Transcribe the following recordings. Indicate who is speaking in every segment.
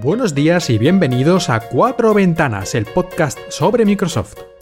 Speaker 1: Buenos días y bienvenidos a Cuatro Ventanas, el podcast sobre Microsoft.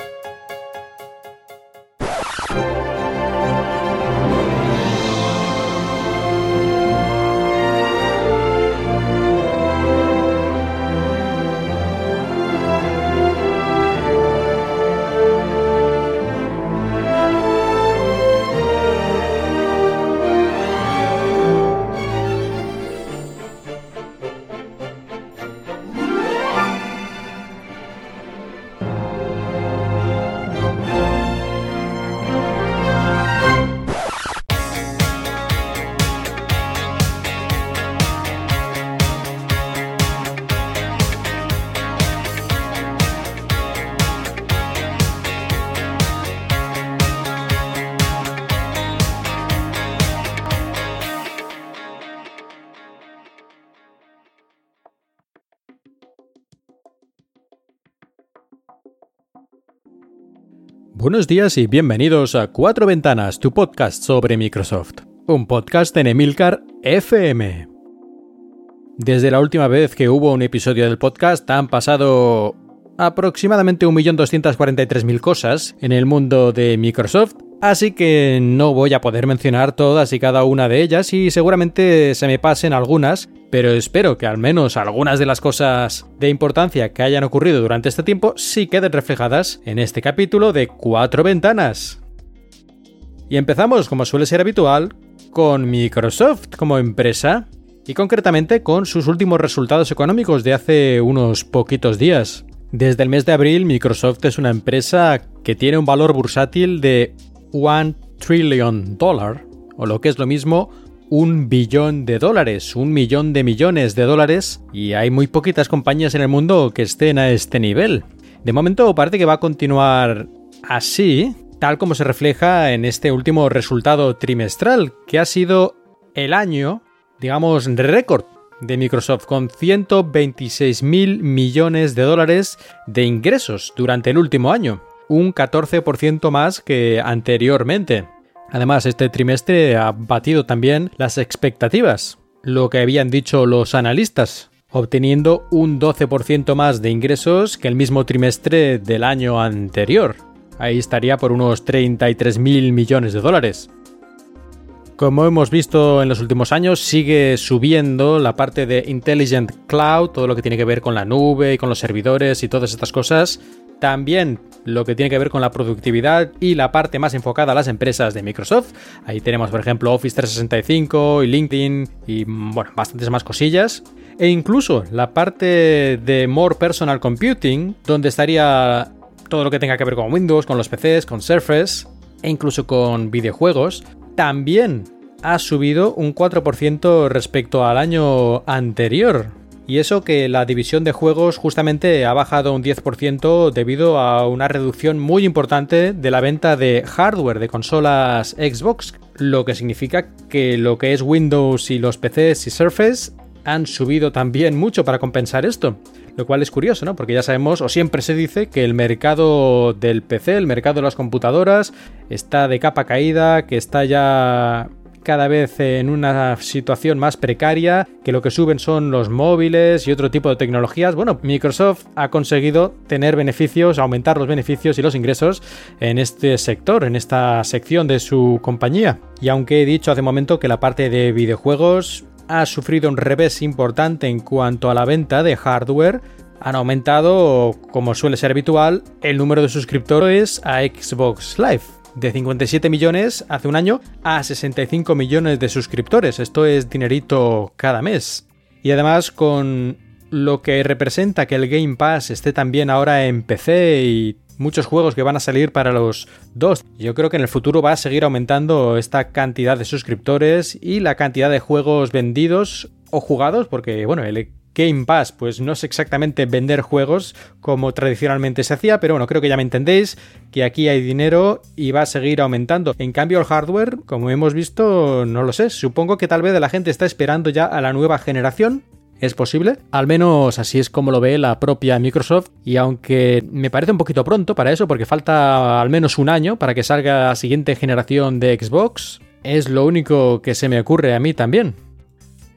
Speaker 1: Buenos días y bienvenidos a Cuatro Ventanas, tu podcast sobre Microsoft. Un podcast en Emilcar FM. Desde la última vez que hubo un episodio del podcast han pasado aproximadamente 1.243.000 cosas en el mundo de Microsoft Así que no voy a poder mencionar todas y cada una de ellas y seguramente se me pasen algunas, pero espero que al menos algunas de las cosas de importancia que hayan ocurrido durante este tiempo sí queden reflejadas en este capítulo de Cuatro Ventanas. Y empezamos, como suele ser habitual, con Microsoft como empresa y concretamente con sus últimos resultados económicos de hace unos poquitos días. Desde el mes de abril, Microsoft es una empresa que tiene un valor bursátil de 1 trillion dollar, o lo que es lo mismo, un billón de dólares, un millón de millones de dólares, y hay muy poquitas compañías en el mundo que estén a este nivel. De momento parece que va a continuar así, tal como se refleja en este último resultado trimestral, que ha sido el año, digamos, récord de Microsoft, con 126 mil millones de dólares de ingresos durante el último año un 14% más que anteriormente. Además, este trimestre ha batido también las expectativas, lo que habían dicho los analistas, obteniendo un 12% más de ingresos que el mismo trimestre del año anterior. Ahí estaría por unos 33 mil millones de dólares. Como hemos visto en los últimos años, sigue subiendo la parte de Intelligent Cloud, todo lo que tiene que ver con la nube y con los servidores y todas estas cosas, también lo que tiene que ver con la productividad y la parte más enfocada a las empresas de Microsoft. Ahí tenemos, por ejemplo, Office 365 y LinkedIn y, bueno, bastantes más cosillas. E incluso la parte de More Personal Computing, donde estaría todo lo que tenga que ver con Windows, con los PCs, con Surface e incluso con videojuegos, también ha subido un 4% respecto al año anterior. Y eso que la división de juegos justamente ha bajado un 10% debido a una reducción muy importante de la venta de hardware de consolas Xbox, lo que significa que lo que es Windows y los PCs y Surface han subido también mucho para compensar esto. Lo cual es curioso, ¿no? Porque ya sabemos, o siempre se dice, que el mercado del PC, el mercado de las computadoras, está de capa caída, que está ya cada vez en una situación más precaria, que lo que suben son los móviles y otro tipo de tecnologías. Bueno, Microsoft ha conseguido tener beneficios, aumentar los beneficios y los ingresos en este sector, en esta sección de su compañía. Y aunque he dicho hace momento que la parte de videojuegos ha sufrido un revés importante en cuanto a la venta de hardware, han aumentado, como suele ser habitual, el número de suscriptores a Xbox Live de 57 millones hace un año a 65 millones de suscriptores. Esto es dinerito cada mes. Y además con lo que representa que el Game Pass esté también ahora en PC y muchos juegos que van a salir para los dos. Yo creo que en el futuro va a seguir aumentando esta cantidad de suscriptores y la cantidad de juegos vendidos o jugados, porque bueno, el Game Pass, pues no es exactamente vender juegos como tradicionalmente se hacía, pero bueno, creo que ya me entendéis que aquí hay dinero y va a seguir aumentando. En cambio, el hardware, como hemos visto, no lo sé. Supongo que tal vez la gente está esperando ya a la nueva generación. ¿Es posible? Al menos así es como lo ve la propia Microsoft y aunque me parece un poquito pronto para eso porque falta al menos un año para que salga la siguiente generación de Xbox, es lo único que se me ocurre a mí también.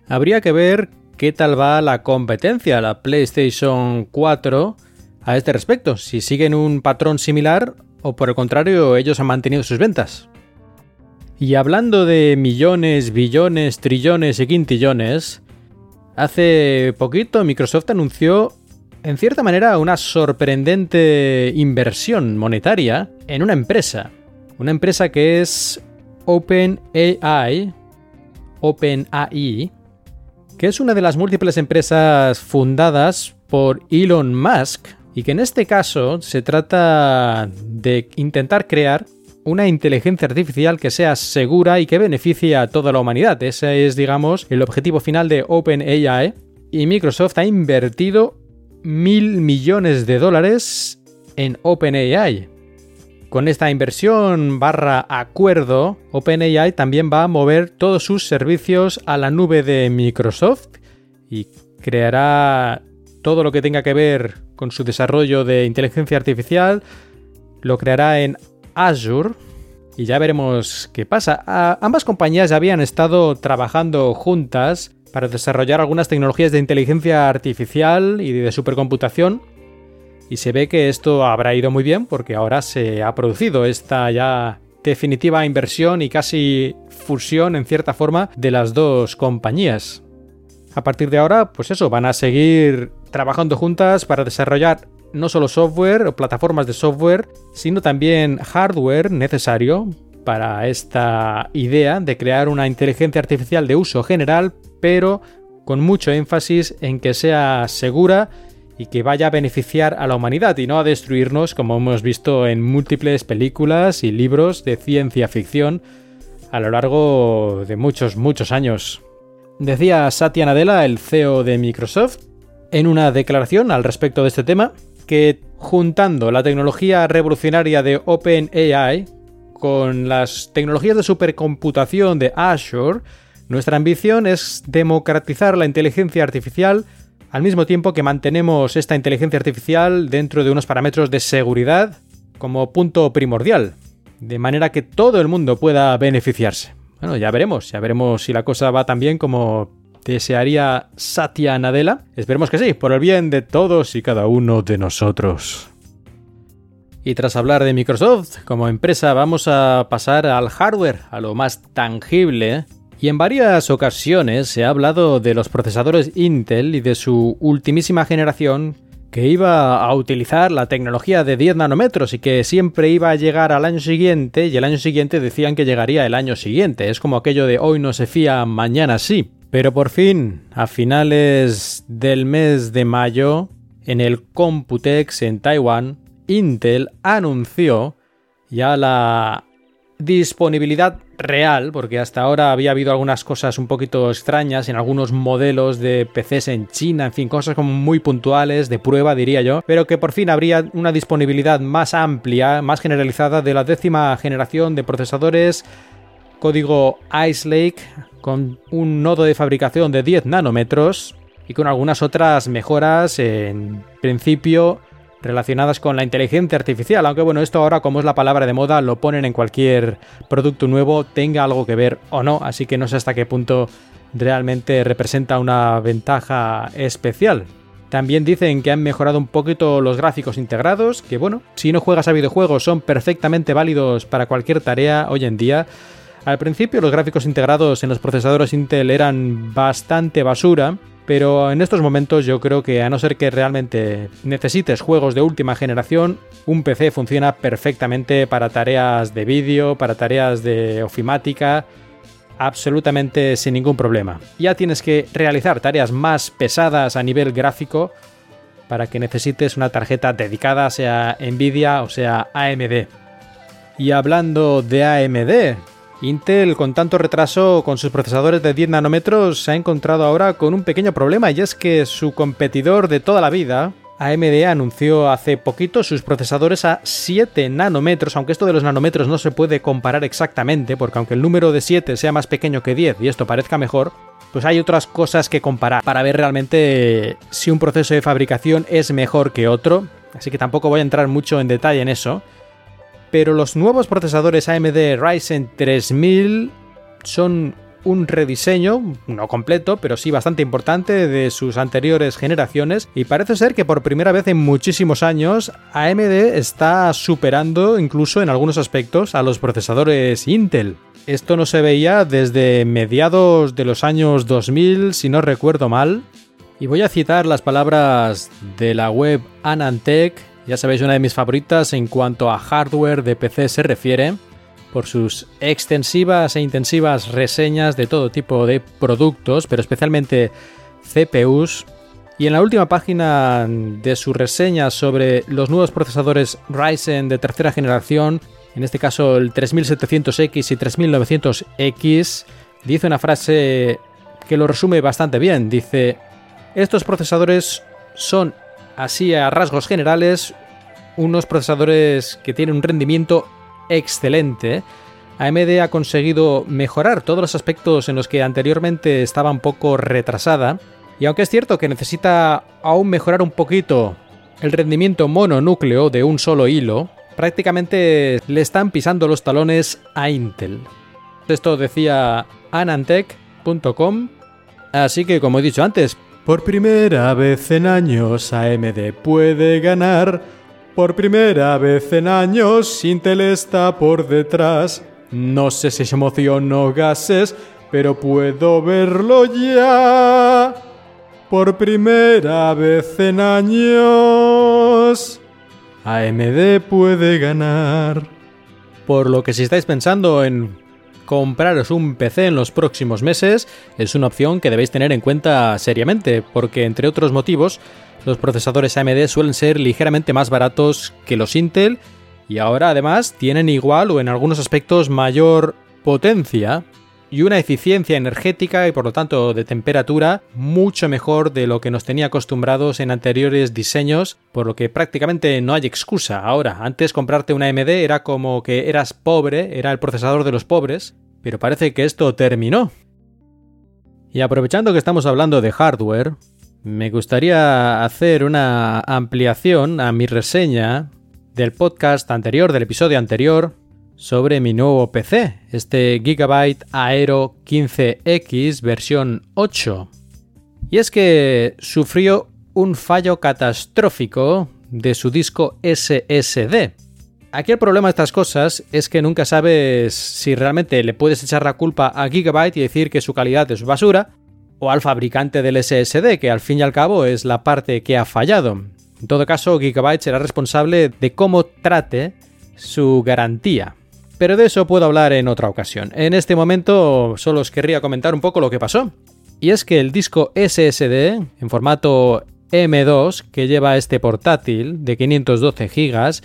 Speaker 1: Habría que ver qué tal va la competencia, la PlayStation 4, a este respecto, si siguen un patrón similar o por el contrario ellos han mantenido sus ventas. Y hablando de millones, billones, trillones y quintillones, hace poquito Microsoft anunció en cierta manera una sorprendente inversión monetaria en una empresa. Una empresa que es OpenAI, OpenAI, que es una de las múltiples empresas fundadas por Elon Musk y que en este caso se trata de intentar crear una inteligencia artificial que sea segura y que beneficie a toda la humanidad. Ese es, digamos, el objetivo final de OpenAI. Y Microsoft ha invertido mil millones de dólares en OpenAI. Con esta inversión barra acuerdo, OpenAI también va a mover todos sus servicios a la nube de Microsoft y creará todo lo que tenga que ver con su desarrollo de inteligencia artificial, lo creará en Azure y ya veremos qué pasa. ambas compañías ya habían estado trabajando juntas para desarrollar algunas tecnologías de inteligencia artificial y de supercomputación. Y se ve que esto habrá ido muy bien porque ahora se ha producido esta ya definitiva inversión y casi fusión en cierta forma de las dos compañías. A partir de ahora, pues eso, van a seguir trabajando juntas para desarrollar no solo software o plataformas de software, sino también hardware necesario para esta idea de crear una inteligencia artificial de uso general, pero con mucho énfasis en que sea segura y que vaya a beneficiar a la humanidad y no a destruirnos como hemos visto en múltiples películas y libros de ciencia ficción a lo largo de muchos, muchos años. Decía Satya Nadella, el CEO de Microsoft, en una declaración al respecto de este tema, que juntando la tecnología revolucionaria de OpenAI con las tecnologías de supercomputación de Azure, nuestra ambición es democratizar la inteligencia artificial al mismo tiempo que mantenemos esta inteligencia artificial dentro de unos parámetros de seguridad como punto primordial, de manera que todo el mundo pueda beneficiarse. Bueno, ya veremos, ya veremos si la cosa va tan bien como desearía Satya Nadella. Esperemos que sí, por el bien de todos y cada uno de nosotros. Y tras hablar de Microsoft como empresa, vamos a pasar al hardware, a lo más tangible. Y en varias ocasiones se ha hablado de los procesadores Intel y de su ultimísima generación que iba a utilizar la tecnología de 10 nanómetros y que siempre iba a llegar al año siguiente y el año siguiente decían que llegaría el año siguiente. Es como aquello de hoy no se fía, mañana sí. Pero por fin, a finales del mes de mayo, en el Computex en Taiwán, Intel anunció ya la disponibilidad real, porque hasta ahora había habido algunas cosas un poquito extrañas en algunos modelos de PCs en China, en fin, cosas como muy puntuales, de prueba diría yo, pero que por fin habría una disponibilidad más amplia, más generalizada de la décima generación de procesadores código Ice Lake con un nodo de fabricación de 10 nanómetros y con algunas otras mejoras en principio relacionadas con la inteligencia artificial, aunque bueno, esto ahora como es la palabra de moda lo ponen en cualquier producto nuevo, tenga algo que ver o no, así que no sé hasta qué punto realmente representa una ventaja especial. También dicen que han mejorado un poquito los gráficos integrados, que bueno, si no juegas a videojuegos son perfectamente válidos para cualquier tarea hoy en día. Al principio los gráficos integrados en los procesadores Intel eran bastante basura, pero en estos momentos yo creo que a no ser que realmente necesites juegos de última generación, un PC funciona perfectamente para tareas de vídeo, para tareas de ofimática, absolutamente sin ningún problema. Ya tienes que realizar tareas más pesadas a nivel gráfico para que necesites una tarjeta dedicada, sea Nvidia o sea AMD. Y hablando de AMD, Intel, con tanto retraso con sus procesadores de 10 nanómetros, se ha encontrado ahora con un pequeño problema y es que su competidor de toda la vida, AMD anunció hace poquito sus procesadores a 7 nanómetros, aunque esto de los nanómetros no se puede comparar exactamente, porque aunque el número de 7 sea más pequeño que 10 y esto parezca mejor, pues hay otras cosas que comparar para ver realmente si un proceso de fabricación es mejor que otro, así que tampoco voy a entrar mucho en detalle en eso pero los nuevos procesadores AMD Ryzen 3000 son un rediseño, no completo, pero sí bastante importante de sus anteriores generaciones y parece ser que por primera vez en muchísimos años AMD está superando incluso en algunos aspectos a los procesadores Intel. Esto no se veía desde mediados de los años 2000, si no recuerdo mal. Y voy a citar las palabras de la web Anantech, ya sabéis, una de mis favoritas en cuanto a hardware de PC se refiere por sus extensivas e intensivas reseñas de todo tipo de productos, pero especialmente CPUs. Y en la última página de su reseña sobre los nuevos procesadores Ryzen de tercera generación, en este caso el 3700X y 3900X, dice una frase que lo resume bastante bien. Dice, estos procesadores son, así a rasgos generales, unos procesadores que tienen un rendimiento excelente. AMD ha conseguido mejorar todos los aspectos en los que anteriormente estaba un poco retrasada. Y aunque es cierto que necesita aún mejorar un poquito el rendimiento mononúcleo de un solo hilo, prácticamente le están pisando los talones a Intel. Esto decía anantech.com. Así que como he dicho antes, por primera vez en años AMD puede ganar por primera vez en años, Intel está por detrás. No sé si es emoción o gases, pero puedo verlo ya. Por primera vez en años, AMD puede ganar. Por lo que si estáis pensando en compraros un PC en los próximos meses, es una opción que debéis tener en cuenta seriamente, porque entre otros motivos, los procesadores AMD suelen ser ligeramente más baratos que los Intel y ahora además tienen igual o en algunos aspectos mayor potencia y una eficiencia energética y por lo tanto de temperatura mucho mejor de lo que nos tenía acostumbrados en anteriores diseños, por lo que prácticamente no hay excusa. Ahora, antes comprarte una AMD era como que eras pobre, era el procesador de los pobres, pero parece que esto terminó. Y aprovechando que estamos hablando de hardware, me gustaría hacer una ampliación a mi reseña del podcast anterior, del episodio anterior, sobre mi nuevo PC, este Gigabyte Aero 15X versión 8. Y es que sufrió un fallo catastrófico de su disco SSD. Aquí el problema de estas cosas es que nunca sabes si realmente le puedes echar la culpa a Gigabyte y decir que su calidad es basura, o al fabricante del SSD, que al fin y al cabo es la parte que ha fallado. En todo caso, Gigabyte será responsable de cómo trate su garantía. Pero de eso puedo hablar en otra ocasión. En este momento solo os querría comentar un poco lo que pasó. Y es que el disco SSD en formato M2 que lleva este portátil de 512 GB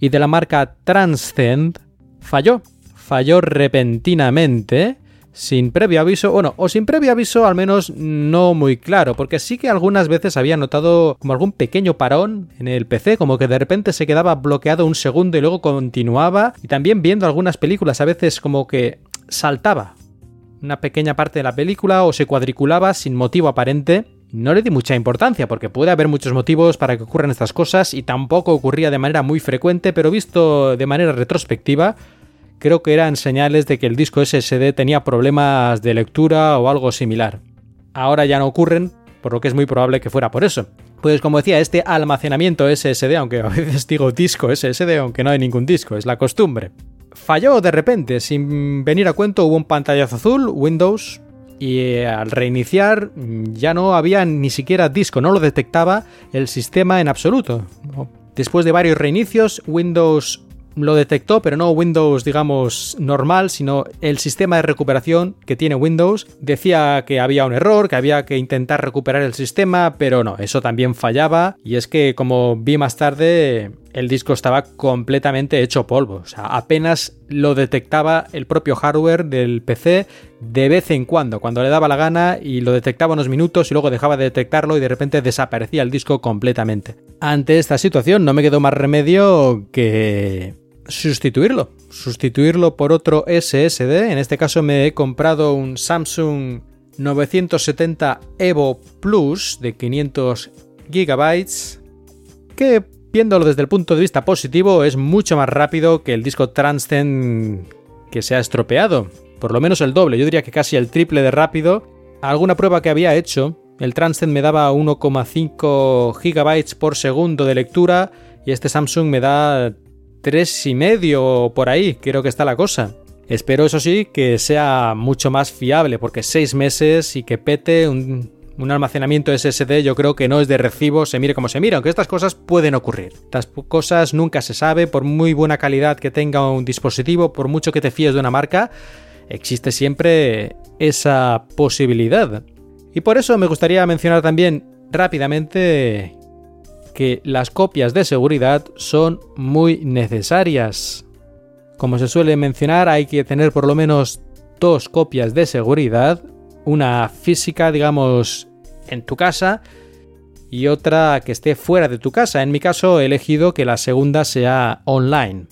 Speaker 1: y de la marca Transcend falló. Falló repentinamente sin previo aviso, bueno, o sin previo aviso al menos no muy claro, porque sí que algunas veces había notado como algún pequeño parón en el PC, como que de repente se quedaba bloqueado un segundo y luego continuaba, y también viendo algunas películas a veces como que saltaba una pequeña parte de la película o se cuadriculaba sin motivo aparente. No le di mucha importancia porque puede haber muchos motivos para que ocurran estas cosas y tampoco ocurría de manera muy frecuente, pero visto de manera retrospectiva, creo que eran señales de que el disco SSD tenía problemas de lectura o algo similar. Ahora ya no ocurren, por lo que es muy probable que fuera por eso. Pues como decía, este almacenamiento SSD, aunque a veces digo disco SSD, aunque no hay ningún disco, es la costumbre. Falló de repente, sin venir a cuento, hubo un pantallazo azul, Windows, y eh, al reiniciar ya no había ni siquiera disco, no lo detectaba el sistema en absoluto. Después de varios reinicios, Windows lo detectó, pero no Windows, digamos, normal, sino el sistema de recuperación que tiene Windows. Decía que había un error, que había que intentar recuperar el sistema, pero no, eso también fallaba. Y es que, como vi más tarde, el disco estaba completamente hecho polvo. O sea, apenas lo detectaba el propio hardware del PC de vez en cuando, cuando le daba la gana y lo detectaba unos minutos y luego dejaba de detectarlo y de repente desaparecía el disco completamente. Ante esta situación no me quedó más remedio que sustituirlo. Sustituirlo por otro SSD. En este caso me he comprado un Samsung 970 Evo Plus de 500 GB. Que viéndolo desde el punto de vista positivo es mucho más rápido que el disco Transcend que se ha estropeado. por lo menos el doble, yo diría que casi el triple de rápido. Alguna prueba que había hecho, el Transcend me daba 1,5 GB por segundo de lectura y este Samsung me da 3,5 por ahí, creo que está la cosa. Espero, eso sí, que sea mucho más fiable, porque 6 meses y que pete un, un almacenamiento SSD yo creo que no es de recibo, se mire como se mire, aunque estas cosas pueden ocurrir. Estas cosas nunca se sabe, por muy buena calidad que tenga un dispositivo, por mucho que te fíes de una marca, existe siempre esa posibilidad. Y por eso me gustaría mencionar también rápidamente que las copias de seguridad son muy necesarias. Como se suele mencionar, hay que tener por lo menos dos copias de seguridad una física, digamos, en tu casa y otra que esté fuera de tu casa. En mi caso he elegido que la segunda sea online.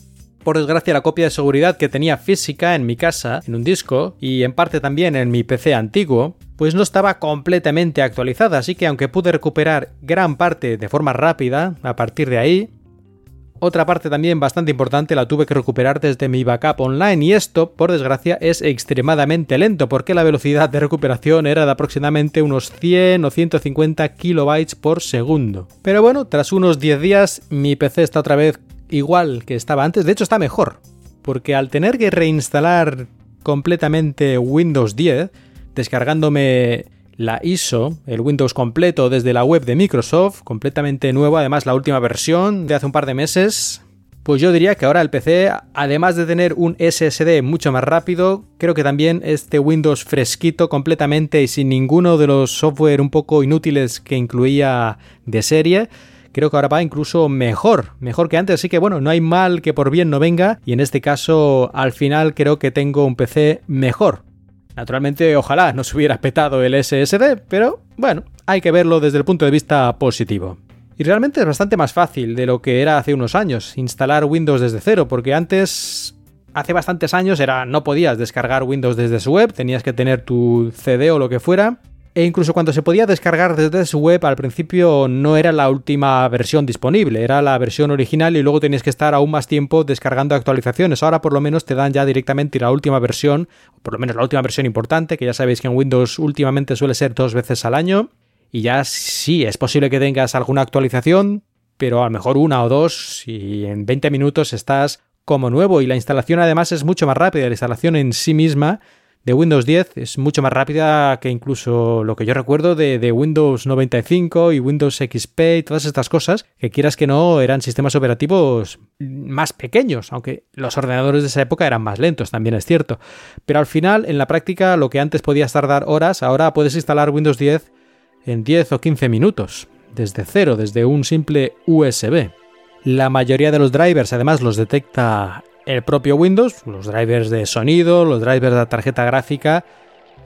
Speaker 1: Por desgracia la copia de seguridad que tenía física en mi casa, en un disco, y en parte también en mi PC antiguo, pues no estaba completamente actualizada, así que aunque pude recuperar gran parte de forma rápida, a partir de ahí, otra parte también bastante importante la tuve que recuperar desde mi backup online y esto, por desgracia, es extremadamente lento porque la velocidad de recuperación era de aproximadamente unos 100 o 150 kilobytes por segundo. Pero bueno, tras unos 10 días mi PC está otra vez igual que estaba antes, de hecho está mejor, porque al tener que reinstalar completamente Windows 10, descargándome la ISO, el Windows completo desde la web de Microsoft, completamente nuevo, además la última versión de hace un par de meses. Pues yo diría que ahora el PC, además de tener un SSD mucho más rápido, creo que también este Windows fresquito completamente y sin ninguno de los software un poco inútiles que incluía de serie, creo que ahora va incluso mejor, mejor que antes, así que bueno, no hay mal que por bien no venga y en este caso al final creo que tengo un PC mejor. Naturalmente, ojalá no se hubiera petado el SSD, pero bueno, hay que verlo desde el punto de vista positivo. Y realmente es bastante más fácil de lo que era hace unos años instalar Windows desde cero, porque antes, hace bastantes años, era no podías descargar Windows desde su web, tenías que tener tu CD o lo que fuera, e incluso cuando se podía descargar desde su web, al principio no era la última versión disponible, era la versión original y luego tenías que estar aún más tiempo descargando actualizaciones. Ahora por lo menos te dan ya directamente la última versión, por lo menos la última versión importante, que ya sabéis que en Windows últimamente suele ser dos veces al año. Y ya sí, es posible que tengas alguna actualización, pero a lo mejor una o dos y en 20 minutos estás como nuevo y la instalación además es mucho más rápida, la instalación en sí misma de Windows 10 es mucho más rápida que incluso lo que yo recuerdo de, Windows 95 y Windows XP y todas estas cosas, que quieras que no eran sistemas operativos más pequeños, aunque los ordenadores de esa época eran más lentos, también es cierto. Pero al final, en la práctica, lo que antes podías tardar horas, ahora puedes instalar Windows 10 en 10 o 15 minutos, desde cero, desde un simple USB. La mayoría de los drivers además los detecta el propio Windows, los drivers de sonido, los drivers de la tarjeta gráfica,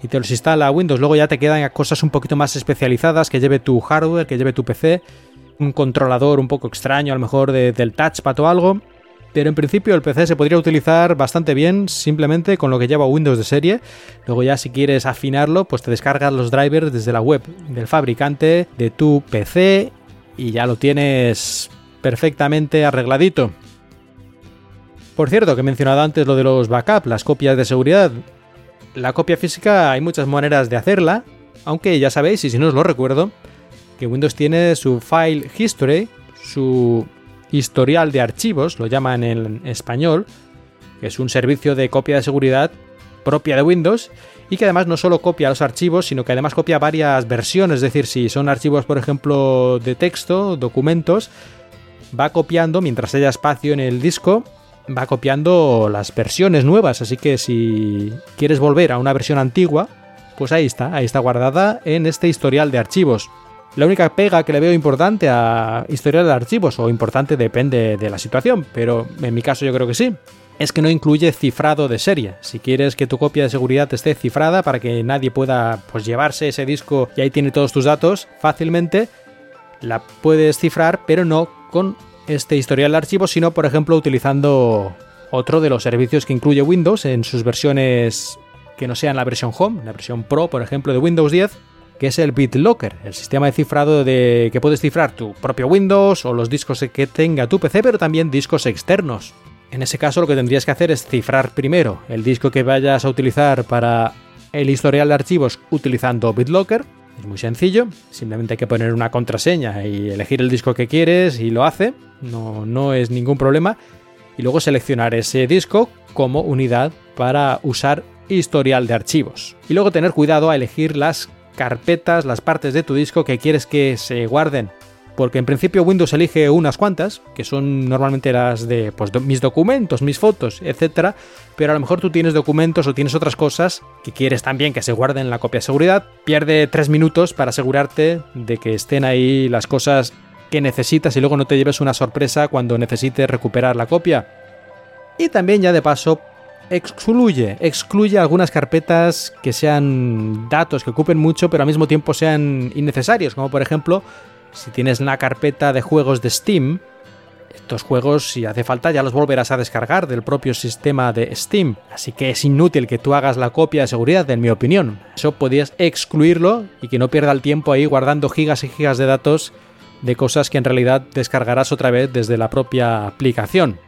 Speaker 1: y te los instala Windows. Luego ya te quedan cosas un poquito más especializadas que lleve tu hardware, que lleve tu PC, un controlador un poco extraño, a lo mejor del touchpad o algo. Pero en principio el PC se podría utilizar bastante bien simplemente con lo que lleva Windows de serie. Luego ya si quieres afinarlo, pues te descargas los drivers desde la web del fabricante de tu PC y ya lo tienes perfectamente arregladito. Por cierto, que he mencionado antes lo de los backups, las copias de seguridad. La copia física hay muchas maneras de hacerla, aunque ya sabéis, y si no os lo recuerdo, que Windows tiene su File History, su historial de archivos, lo llaman en español, que es un servicio de copia de seguridad propia de Windows y que además no solo copia los archivos, sino que además copia varias versiones, es decir, si son archivos, por ejemplo, de texto, documentos, va copiando mientras haya espacio en el disco va copiando las versiones nuevas, así que si quieres volver a una versión antigua, pues ahí está, ahí está guardada en este historial de archivos. La única pega que le veo importante a historial de archivos, o importante depende de la situación, pero en mi caso yo creo que sí, es que no incluye cifrado de serie. Si quieres que tu copia de seguridad esté cifrada para que nadie pueda pues, llevarse ese disco y ahí tiene todos tus datos fácilmente, la puedes cifrar, pero no con este historial de archivos, sino por ejemplo utilizando otro de los servicios que incluye Windows en sus versiones que no sean la versión Home, la versión Pro, por ejemplo, de Windows 10, que es el BitLocker, el sistema de cifrado de que puedes cifrar tu propio Windows o los discos que tenga tu PC, pero también discos externos. En ese caso lo que tendrías que hacer es cifrar primero el disco que vayas a utilizar para el historial de archivos utilizando BitLocker. Es muy sencillo, simplemente hay que poner una contraseña y elegir el disco que quieres y lo hace, no, no es ningún problema. Y luego seleccionar ese disco como unidad para usar historial de archivos. Y luego tener cuidado a elegir las carpetas, las partes de tu disco que quieres que se guarden. Porque en principio Windows elige unas cuantas, que son normalmente las de pues, mis documentos, mis fotos, etc. Pero a lo mejor tú tienes documentos o tienes otras cosas que quieres también que se guarden en la copia de seguridad. Pierde tres minutos para asegurarte de que estén ahí las cosas que necesitas y luego no te lleves una sorpresa cuando necesites recuperar la copia. Y también ya de paso excluye, excluye algunas carpetas que sean datos que ocupen mucho pero al mismo tiempo sean innecesarios, como por ejemplo si tienes una carpeta de juegos de Steam, estos juegos si hace falta ya los volverás a descargar del propio sistema de Steam, así que es inútil que tú hagas la copia de seguridad en mi opinión. Eso podías excluirlo y que no pierda el tiempo ahí guardando gigas y gigas de datos de cosas que en realidad descargarás otra vez desde la propia aplicación.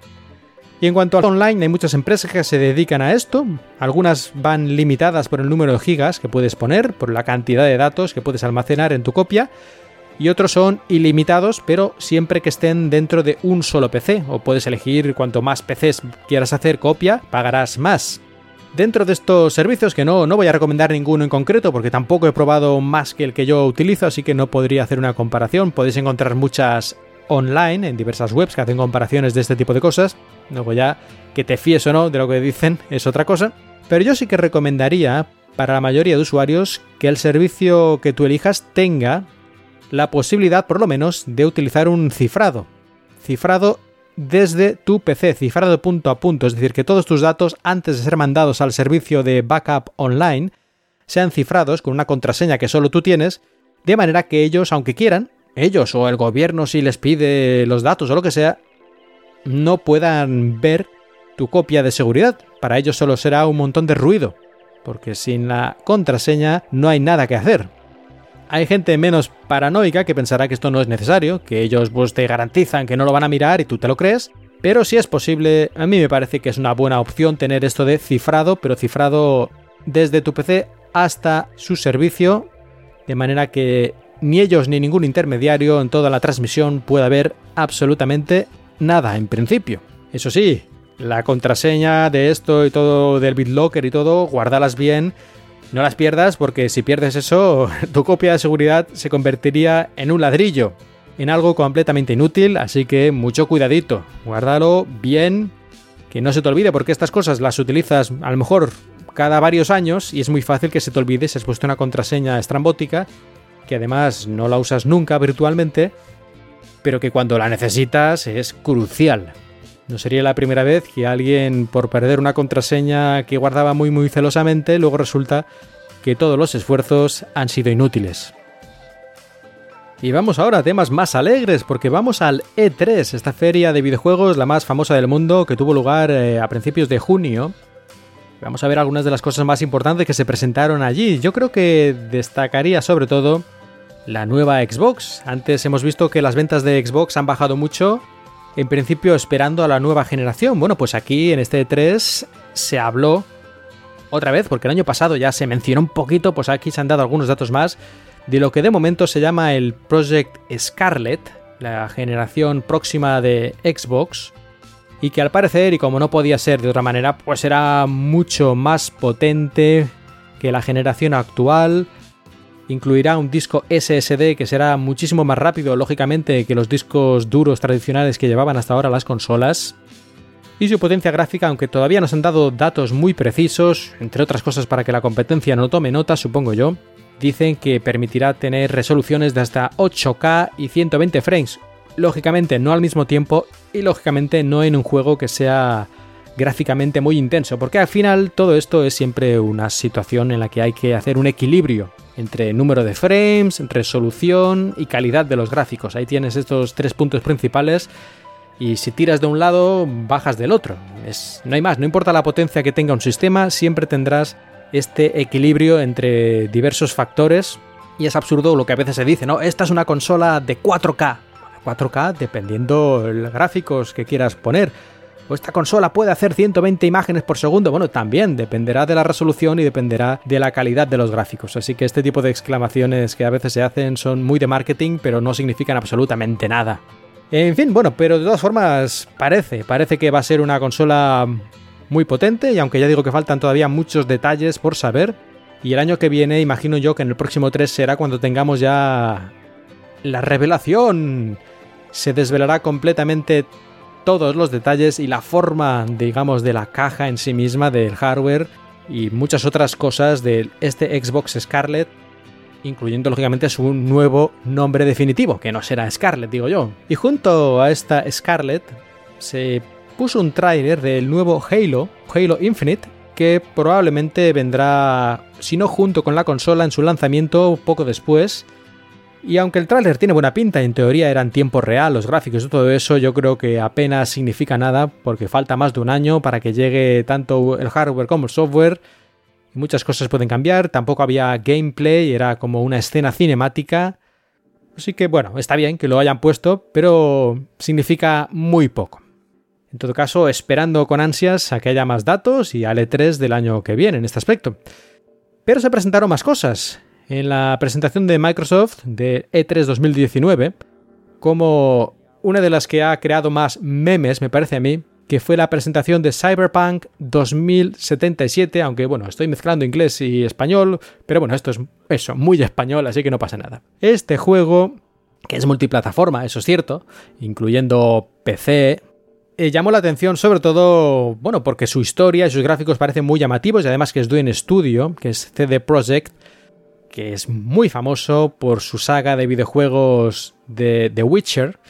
Speaker 1: Y en cuanto al online, hay muchas empresas que se dedican a esto. Algunas van limitadas por el número de gigas que puedes poner, por la cantidad de datos que puedes almacenar en tu copia. Y otros son ilimitados, pero siempre que estén dentro de un solo PC. O puedes elegir cuanto más PCs quieras hacer copia, pagarás más. Dentro de estos servicios, que no, no voy a recomendar ninguno en concreto porque tampoco he probado más que el que yo utilizo, así que no podría hacer una comparación. Podéis encontrar muchas online en diversas webs que hacen comparaciones de este tipo de cosas. Luego ya que te fíes o no de lo que dicen es otra cosa. Pero yo sí que recomendaría para la mayoría de usuarios que el servicio que tú elijas tenga la posibilidad por lo menos de utilizar un cifrado. Cifrado desde tu PC, cifrado punto a punto, es decir, que todos tus datos antes de ser mandados al servicio de backup online sean cifrados con una contraseña que solo tú tienes, de manera que ellos, aunque quieran, ellos o el gobierno si les pide los datos o lo que sea, no puedan ver tu copia de seguridad. Para ellos solo será un montón de ruido, porque sin la contraseña no hay nada que hacer. Hay gente menos paranoica que pensará que esto no es necesario, que ellos pues, te garantizan que no lo van a mirar y tú te lo crees, pero si es posible, a mí me parece que es una buena opción tener esto de cifrado, pero cifrado desde tu PC hasta su servicio, de manera que ni ellos ni ningún intermediario en toda la transmisión pueda ver absolutamente nada en principio. Eso sí, la contraseña de esto y todo del BitLocker y todo, guárdalas bien, no las pierdas porque si pierdes eso, tu copia de seguridad se convertiría en un ladrillo, en algo completamente inútil, así que mucho cuidadito, guárdalo bien, que no se te olvide porque estas cosas las utilizas a lo mejor cada varios años y es muy fácil que se te olvide si has puesto una contraseña estrambótica que además no la usas nunca virtualmente, pero que cuando la necesitas es crucial. No sería la primera vez que alguien, por perder una contraseña que guardaba muy muy celosamente, luego resulta que todos los esfuerzos han sido inútiles. Y vamos ahora a temas más alegres, porque vamos al E3, esta feria de videojuegos, la más famosa del mundo, que tuvo lugar eh, a principios de junio. Vamos a ver algunas de las cosas más importantes que se presentaron allí. Yo creo que destacaría sobre todo la nueva Xbox. Antes hemos visto que las ventas de Xbox han bajado mucho, en principio esperando a la nueva generación. Bueno, pues aquí en este 3 se habló otra vez, porque el año pasado ya se mencionó un poquito, pues aquí se han dado algunos datos más de lo que de momento se llama el Project Scarlet, la generación próxima de Xbox, y que al parecer, y como no podía ser de otra manera, pues era mucho más potente que la generación actual, Incluirá un disco SSD que será muchísimo más rápido, lógicamente, que los discos duros tradicionales que llevaban hasta ahora las consolas. Y su potencia gráfica, aunque todavía nos han dado datos muy precisos, entre otras cosas para que la competencia no tome nota, supongo yo, dicen que permitirá tener resoluciones de hasta 8K y 120 frames. Lógicamente no al mismo tiempo y lógicamente no en un juego que sea gráficamente muy intenso, porque al final todo esto es siempre una situación en la que hay que hacer un equilibrio entre número de frames, resolución y calidad de los gráficos. Ahí tienes estos tres puntos principales y si tiras de un lado, bajas del otro. No hay más, no importa la potencia que tenga un sistema, siempre tendrás este equilibrio entre diversos factores y es absurdo lo que a veces se dice, ¿no? Esta es una consola de 4K. 4K dependiendo de los gráficos que quieras poner o esta consola puede hacer 120 imágenes por segundo. Bueno, también dependerá de la resolución y dependerá de la calidad de los gráficos. Así que este tipo de exclamaciones que a veces se hacen son muy de marketing, pero no significan absolutamente nada. En fin, bueno, pero de todas formas parece, parece que va a ser una consola muy potente y aunque ya digo que faltan todavía muchos detalles por saber, y el año que viene imagino yo que en el próximo 3 será cuando tengamos ya la revelación. Se desvelará completamente todos los detalles y la forma, digamos, de la caja en sí misma del hardware y muchas otras cosas de este Xbox Scarlett, incluyendo lógicamente su nuevo nombre definitivo, que no será Scarlett, digo yo. Y junto a esta Scarlett se puso un tráiler del nuevo Halo, Halo Infinite, que probablemente vendrá, si no junto con la consola, en su lanzamiento poco después, y aunque el tráiler tiene buena pinta, en teoría era en tiempo real, los gráficos y todo eso, yo creo que apenas significa nada porque falta más de un año para que llegue tanto el hardware como el software. Muchas cosas pueden cambiar, tampoco había gameplay, era como una escena cinemática. Así que bueno, está bien que lo hayan puesto, pero significa muy poco. En todo caso, esperando con ansias a que haya más datos y al E3 del año que viene en este aspecto. Pero se presentaron más cosas en la presentación de Microsoft de E3 2019 como una de las que ha creado más memes, me parece a mí, que fue la presentación de Cyberpunk 2077, aunque bueno, estoy mezclando inglés y español, pero bueno, esto es eso, muy español, así que no pasa nada. Este juego, que es multiplataforma, eso es cierto, incluyendo PC, eh, llamó la atención sobre todo, bueno, porque su historia y sus gráficos parecen muy llamativos y además que es Dwayne Studio, que es CD Projekt, que es muy famoso por su saga de videojuegos de The Witcher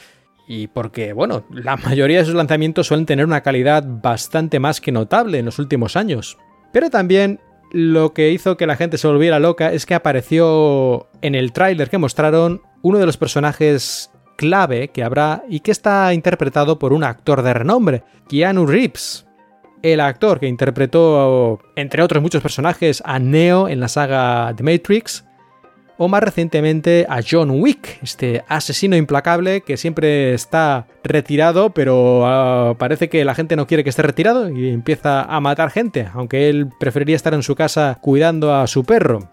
Speaker 1: y porque, bueno, la mayoría de sus lanzamientos suelen tener una calidad bastante más que notable en los últimos años. Pero también lo que hizo que la gente se volviera loca es que apareció en el tráiler que mostraron uno de los personajes clave que habrá y que está interpretado por un actor de renombre, Keanu Reeves, el actor que interpretó, entre otros muchos personajes, a Neo en la saga The Matrix, o más recientemente a John Wick, este asesino implacable que siempre está retirado, pero ah, parece que la gente no quiere que esté retirado y empieza a matar gente, aunque él preferiría estar en su casa cuidando a su perro.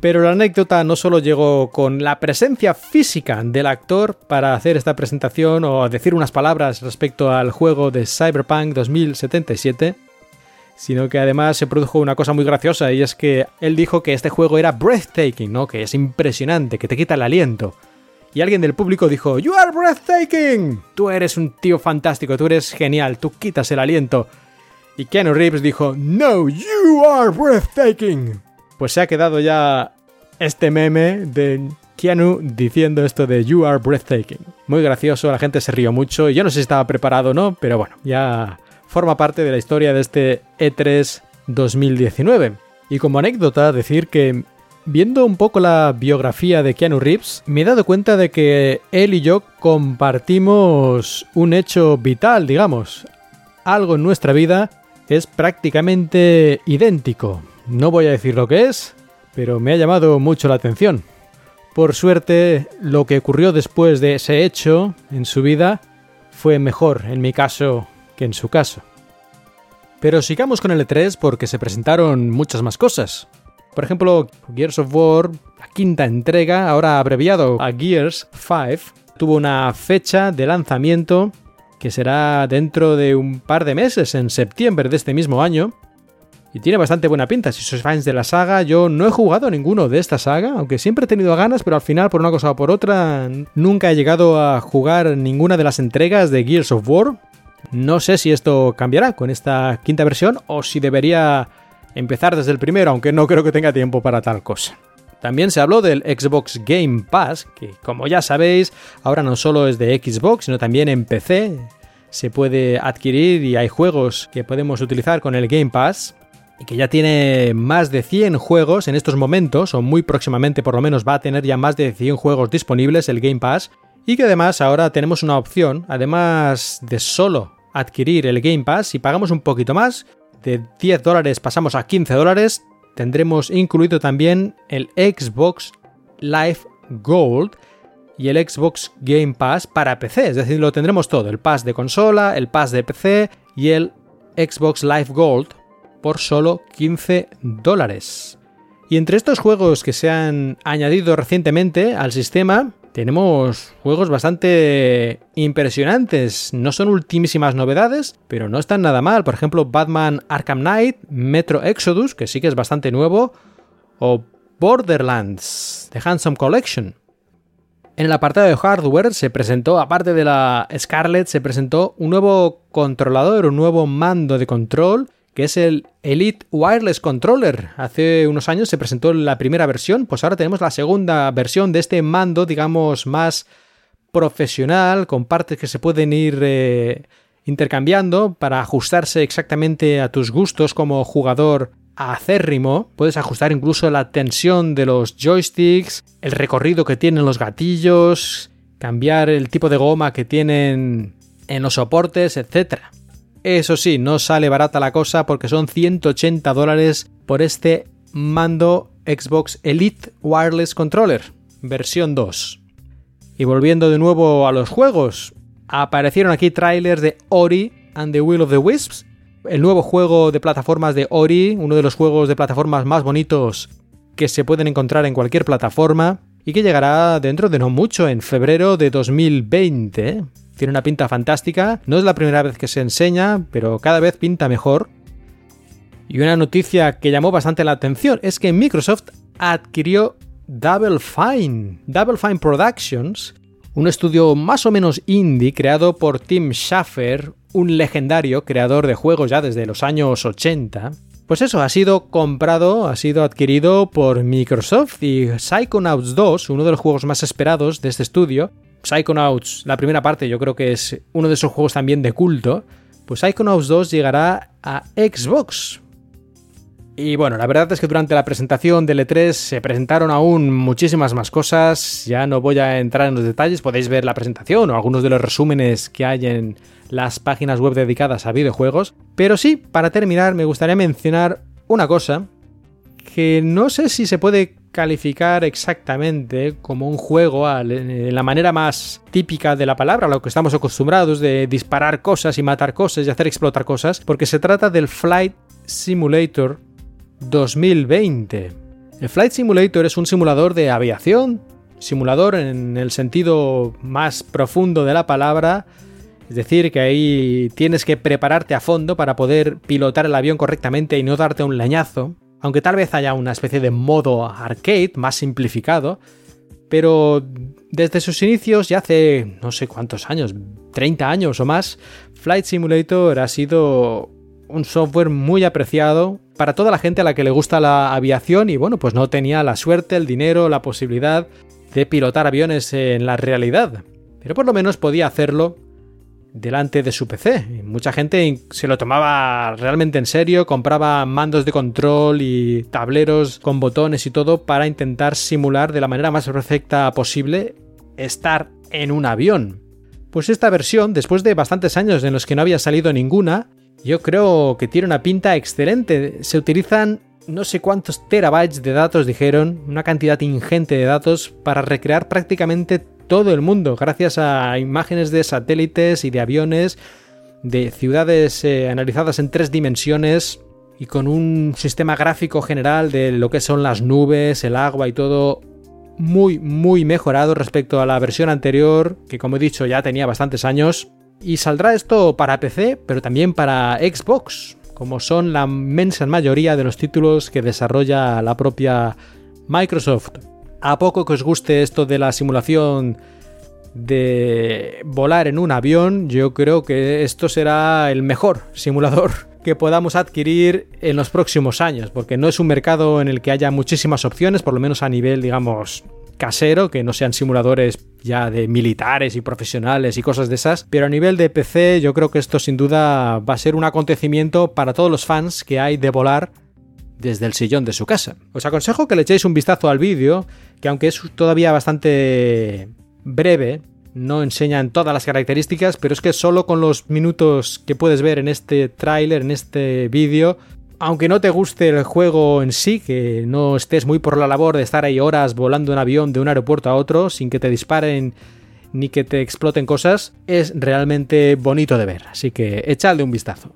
Speaker 1: Pero la anécdota no solo llegó con la presencia física del actor para hacer esta presentación o decir unas palabras respecto al juego de Cyberpunk 2077, sino que además se produjo una cosa muy graciosa y es que él dijo que este juego era breathtaking, ¿no? Que es impresionante, que te quita el aliento. Y alguien del público dijo, You are breathtaking. Tú eres un tío fantástico, tú eres genial, tú quitas el aliento. Y Keanu Reeves dijo, No, you are breathtaking pues se ha quedado ya este meme de Keanu diciendo esto de You are breathtaking. Muy gracioso, la gente se rió mucho y yo no sé si estaba preparado o no, pero bueno, ya forma parte de la historia de este E3 2019. Y como anécdota, decir que viendo un poco la biografía de Keanu Reeves, me he dado cuenta de que él y yo compartimos un hecho vital, digamos. Algo en nuestra vida es prácticamente idéntico. No voy a decir lo que es, pero me ha llamado mucho la atención. Por suerte, lo que ocurrió después de ese hecho en su vida fue mejor en mi caso que en su caso. Pero sigamos con el E3 porque se presentaron muchas más cosas. Por ejemplo, Gears of War, la quinta entrega, ahora abreviado a Gears 5, tuvo una fecha de lanzamiento que será dentro de un par de meses, en septiembre de este mismo año, y tiene bastante buena pinta. Si sois fans de la saga, yo no he jugado ninguno de esta saga, aunque siempre he tenido ganas, pero al final, por una cosa o por otra, nunca he llegado a jugar ninguna de las entregas de Gears of War. No sé si esto cambiará con esta quinta versión o si debería empezar desde el primero, aunque no creo que tenga tiempo para tal cosa. También se habló del Xbox Game Pass, que como ya sabéis, ahora no solo es de Xbox, sino también en PC. Se puede adquirir y hay juegos que podemos utilizar con el Game Pass y que ya tiene más de 100 juegos en estos momentos, o muy próximamente por lo menos va a tener ya más de 100 juegos disponibles el Game Pass, y que además ahora tenemos una opción, además de solo adquirir el Game Pass, si pagamos un poquito más, de 10 dólares pasamos a 15 dólares, tendremos incluido también el Xbox Live Gold, y el Xbox Game Pass para PC, es decir, lo tendremos todo, el pass de consola, el pass de PC y el Xbox Live Gold por solo 15 dólares. Y entre estos juegos que se han añadido recientemente al sistema, tenemos juegos bastante impresionantes. No son ultimísimas novedades, pero no están nada mal. Por ejemplo, Batman Arkham Knight, Metro Exodus, que sí que es bastante nuevo, o Borderlands, The Handsome Collection. En el apartado de hardware se presentó, aparte de la Scarlett, se presentó un nuevo controlador, un nuevo mando de control que es el Elite Wireless Controller. Hace unos años se presentó la primera versión, pues ahora tenemos la segunda versión de este mando, digamos, más profesional, con partes que se pueden ir eh, intercambiando para ajustarse exactamente a tus gustos como jugador acérrimo. Puedes ajustar incluso la tensión de los joysticks, el recorrido que tienen los gatillos, cambiar el tipo de goma que tienen en los soportes, etcétera. Eso sí, no sale barata la cosa porque son 180 dólares por este mando Xbox Elite Wireless Controller, versión 2. Y volviendo de nuevo a los juegos, aparecieron aquí trailers de Ori and the Will of the Wisps, el nuevo juego de plataformas de Ori, uno de los juegos de plataformas más bonitos que se pueden encontrar en cualquier plataforma y que llegará dentro de no mucho, en febrero de 2020. Tiene una pinta fantástica. No es la primera vez que se enseña, pero cada vez pinta mejor. Y una noticia que llamó bastante la atención es que Microsoft adquirió Double Fine, Double Fine Productions, un estudio más o menos indie creado por Tim Schafer, un legendario creador de juegos ya desde los años 80. Pues eso, ha sido comprado, ha sido adquirido por Microsoft y Psychonauts 2, uno de los juegos más esperados de este estudio, Psychonauts, la primera parte, yo creo que es uno de esos juegos también de culto, pues Psychonauts 2 llegará a Xbox. Y bueno, la verdad es que durante la presentación del E3 se presentaron aún muchísimas más cosas, ya no voy a entrar en los detalles, podéis ver la presentación o algunos de los resúmenes que hay en las páginas web dedicadas a videojuegos, pero sí, para terminar me gustaría mencionar una cosa que no sé si se puede calificar exactamente como un juego en la manera más típica de la palabra, a lo que estamos acostumbrados de disparar cosas y matar cosas y hacer explotar cosas, porque se trata del Flight Simulator 2020. El Flight Simulator es un simulador de aviación, simulador en el sentido más profundo de la palabra, es decir, que ahí tienes que prepararte a fondo para poder pilotar el avión correctamente y no darte un leñazo. Aunque tal vez haya una especie de modo arcade más simplificado, pero desde sus inicios, ya hace no sé cuántos años, 30 años o más, Flight Simulator ha sido un software muy apreciado para toda la gente a la que le gusta la aviación y bueno, pues no tenía la suerte, el dinero, la posibilidad de pilotar aviones en la realidad. Pero por lo menos podía hacerlo delante de su PC. mucha gente se lo tomaba realmente en serio, compraba mandos de control y tableros con botones y todo para intentar simular de la manera más perfecta posible estar en un avión. Pues esta versión, después de bastantes años en los que no había salido ninguna, yo creo que tiene una pinta excelente. Se utilizan no sé cuántos terabytes de datos, dijeron, una cantidad ingente de datos para recrear prácticamente todo el mundo, gracias a imágenes de satélites y de aviones, de ciudades eh, analizadas en tres dimensiones y con un sistema gráfico general de lo que son las nubes, el agua y todo muy, muy mejorado respecto a la versión anterior, que como he dicho ya tenía bastantes años. Y saldrá esto para PC, pero también para Xbox, como son la inmensa mayoría de los títulos que desarrolla la propia Microsoft. A poco que os guste esto de la simulación de volar en un avión, yo creo que esto será el mejor simulador que podamos adquirir en los próximos años, porque no es un mercado en el que haya muchísimas opciones, por lo menos a nivel, digamos, casero, que no sean simuladores ya de militares y profesionales y cosas de esas, pero a nivel de PC yo creo que esto sin duda va a ser un acontecimiento para todos los fans que hay de volar desde el sillón de su casa. Os aconsejo que le echéis un vistazo al vídeo, que aunque es todavía bastante breve, no enseñan todas las características, pero es que solo con los minutos que puedes ver en este tráiler, en este vídeo, aunque no te guste el juego en sí, que no estés muy por la labor de estar ahí horas volando en avión de un aeropuerto a otro sin que te disparen ni que te exploten cosas, es realmente bonito de ver. Así que echadle un vistazo.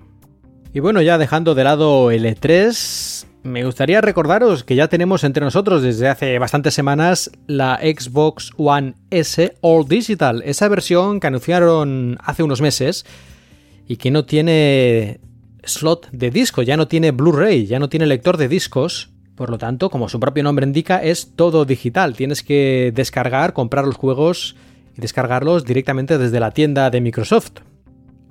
Speaker 1: Y bueno, ya dejando de lado el E3, me gustaría recordaros que ya tenemos entre nosotros desde hace bastantes semanas la Xbox One S All Digital, esa versión que anunciaron hace unos meses y que no tiene slot de disco, ya no tiene Blu-ray, ya no tiene lector de discos. Por lo tanto, como su propio nombre indica, es todo digital. Tienes que descargar, comprar los juegos y descargarlos directamente desde la tienda de Microsoft.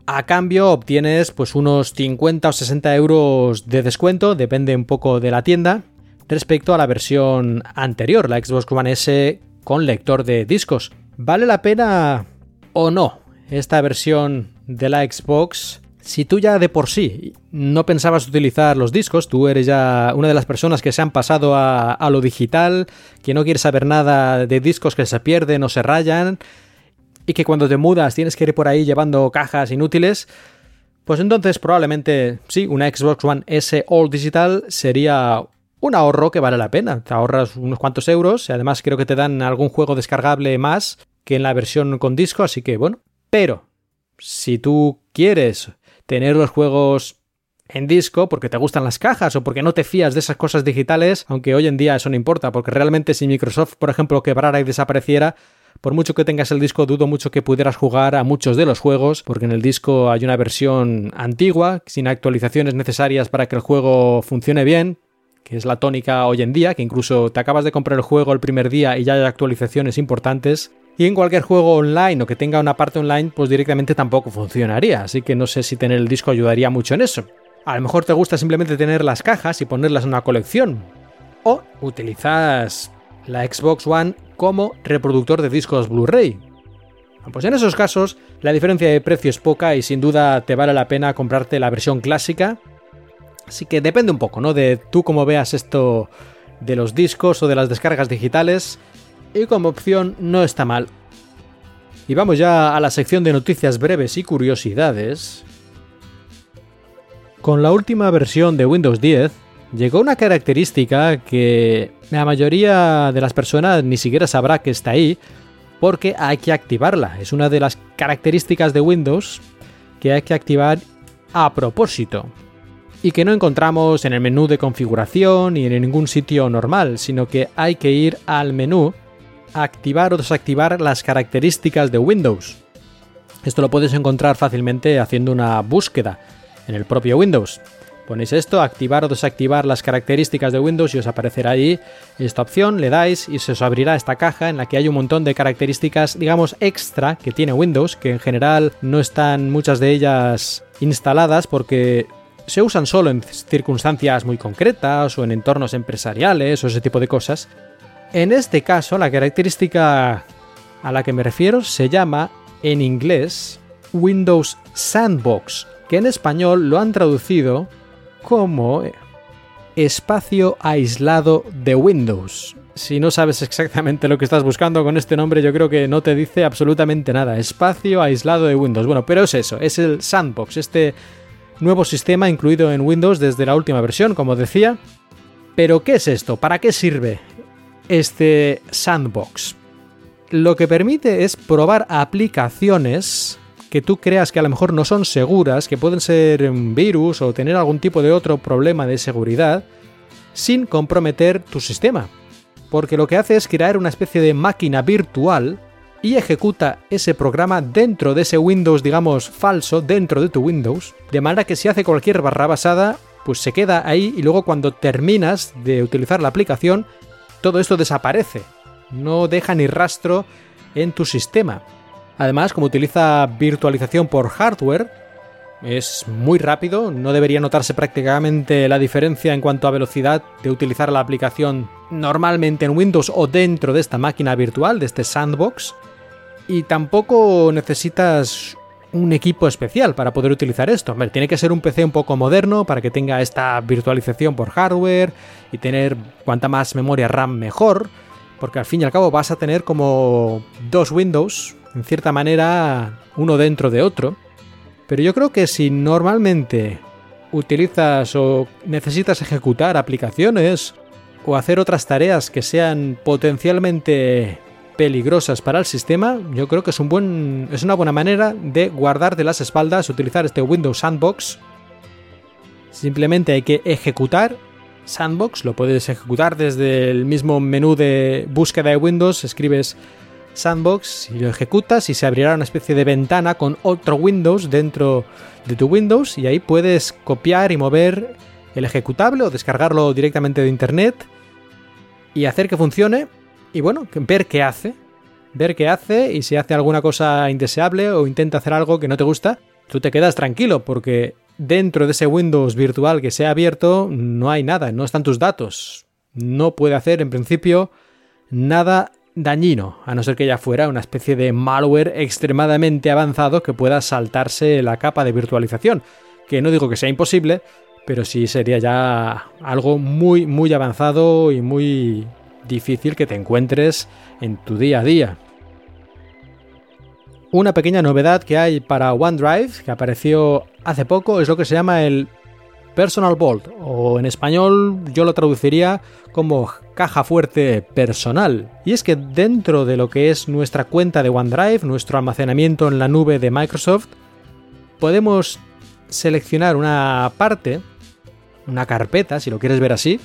Speaker 1: A cambio obtienes pues unos 50 o 60 euros de descuento, depende un poco de la tienda, respecto a la versión anterior, la Xbox One S con lector de discos. ¿Vale la pena o no esta versión de la Xbox si tú ya de por sí no pensabas utilizar los discos, tú eres ya una de las personas que se han pasado a, lo digital, que no quieres saber nada de discos que se pierden o se rayan, y que cuando te mudas tienes que ir por ahí llevando cajas inútiles, pues entonces probablemente sí, una Xbox One S All Digital sería un ahorro que vale la pena. Te ahorras unos cuantos euros y además creo que te dan algún juego descargable más que en la versión con disco, así que bueno. Pero si tú quieres tener los juegos en disco porque te gustan las cajas o porque no te fías de esas cosas digitales, aunque hoy en día eso no importa, porque realmente si Microsoft, por ejemplo, quebrara y desapareciera, por mucho que tengas el disco, dudo mucho que pudieras jugar a muchos de los juegos, porque en el disco hay una versión antigua, sin actualizaciones necesarias para que el juego funcione bien, que es la tónica hoy en día, que incluso te acabas de comprar el juego el primer día y ya hay actualizaciones importantes, y en cualquier juego online o que tenga una parte online, pues directamente tampoco funcionaría. Así que no sé si tener el disco ayudaría mucho en eso. A lo mejor te gusta simplemente tener las cajas y ponerlas en una colección. O utilizas la Xbox One como reproductor de discos Blu-ray. Pues en esos casos la diferencia de precio es poca y sin duda te vale la pena comprarte la versión clásica. Así que depende un poco, ¿no? De tú cómo veas esto de los discos o de las descargas digitales y como opción no está mal. Y vamos ya a la sección de noticias breves y curiosidades. Con la última versión de Windows 10 llegó una característica que la mayoría de las personas ni siquiera sabrá que está ahí porque hay que activarla. Es una de las características de Windows que hay que activar a propósito y que no encontramos en el menú de configuración ni en ningún sitio normal, sino que hay que ir al menú activar o desactivar las características de Windows. Esto lo puedes encontrar fácilmente haciendo una búsqueda en el propio Windows. Ponéis esto, activar o desactivar las características de Windows y os aparecerá ahí esta opción, le dais y se os abrirá esta caja en la que hay un montón de características, digamos, extra que tiene Windows, que en general no están muchas de ellas instaladas porque se usan solo en circunstancias muy concretas o en entornos empresariales o ese tipo de cosas, en este caso, la característica a la que me refiero se llama, en inglés, Windows Sandbox, que en español lo han traducido como espacio aislado de Windows. Si no sabes exactamente lo que estás buscando con este nombre, yo creo que no te dice absolutamente nada. Espacio aislado de Windows. Bueno, pero es eso, es el Sandbox, este nuevo sistema incluido en Windows desde la última versión, como decía. Pero, ¿qué es esto? ¿Para qué sirve? Este sandbox. Lo que permite es probar aplicaciones que tú creas que a lo mejor no son seguras, que pueden ser un virus o tener algún tipo de otro problema de seguridad, sin comprometer tu sistema. Porque lo que hace es crear una especie de máquina virtual y ejecuta ese programa dentro de ese Windows, digamos, falso, dentro de tu Windows, de manera que si hace cualquier barra basada, pues se queda ahí y luego cuando terminas de utilizar la aplicación, todo esto desaparece, no deja ni rastro en tu sistema. Además, como utiliza virtualización por hardware, es muy rápido, no debería notarse prácticamente la diferencia en cuanto a velocidad de utilizar la aplicación normalmente en Windows o dentro de esta máquina virtual, de este sandbox. Y tampoco necesitas un equipo especial para poder utilizar esto. tiene que ser un PC un poco moderno para que tenga esta virtualización por hardware y tener cuanta más memoria RAM mejor, porque al fin y al cabo vas a tener como dos Windows, en cierta manera, uno dentro de otro. Pero yo creo que si normalmente utilizas o necesitas ejecutar aplicaciones o hacer otras tareas que sean potencialmente peligrosas para el sistema, yo creo que es, un buen, es una buena manera de guardar de las espaldas, utilizar este Windows Sandbox. Simplemente hay que ejecutar Sandbox, lo puedes ejecutar desde el mismo menú de búsqueda de Windows, escribes Sandbox y lo ejecutas y se abrirá una especie de ventana con otro Windows dentro de tu Windows y ahí puedes copiar y mover el ejecutable o descargarlo directamente de internet y hacer que funcione y bueno, ver qué hace. Ver qué hace y si hace alguna cosa indeseable o intenta hacer algo que no te gusta, tú te quedas tranquilo porque dentro de ese Windows virtual que se ha abierto no hay nada, no están tus datos. No puede hacer en principio nada dañino, a no ser que ya fuera una especie de malware extremadamente avanzado que pueda saltarse la capa de virtualización, que no digo que sea imposible, pero sí sería ya algo muy muy avanzado y muy difícil que te encuentres en tu día a día. Una pequeña novedad que hay para OneDrive, que apareció hace poco, es lo que se llama el Personal Vault, o en español yo lo traduciría como caja fuerte personal. Y es que dentro de lo que es nuestra cuenta de OneDrive, nuestro almacenamiento en la nube de Microsoft, podemos seleccionar una parte, una carpeta, si lo quieres ver así,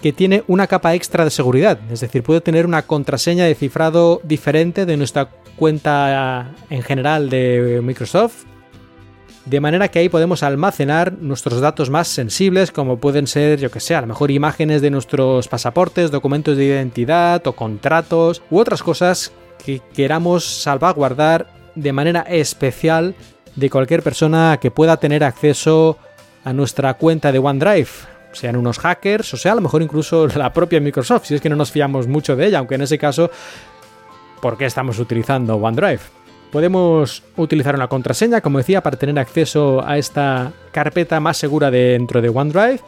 Speaker 1: que tiene una capa extra de seguridad, es decir, puede tener una contraseña de cifrado diferente de nuestra cuenta en general de Microsoft, de manera que ahí podemos almacenar nuestros datos más sensibles, como pueden ser, yo que sé, a lo mejor imágenes de nuestros pasaportes, documentos de identidad o contratos u otras cosas que queramos salvaguardar de manera especial de cualquier persona que pueda tener acceso a nuestra cuenta de OneDrive sean unos hackers o sea a lo mejor incluso la propia Microsoft, si es que no nos fiamos mucho de ella, aunque en ese caso, ¿por qué estamos utilizando OneDrive? Podemos utilizar una contraseña, como decía, para tener acceso a esta carpeta más segura dentro de OneDrive,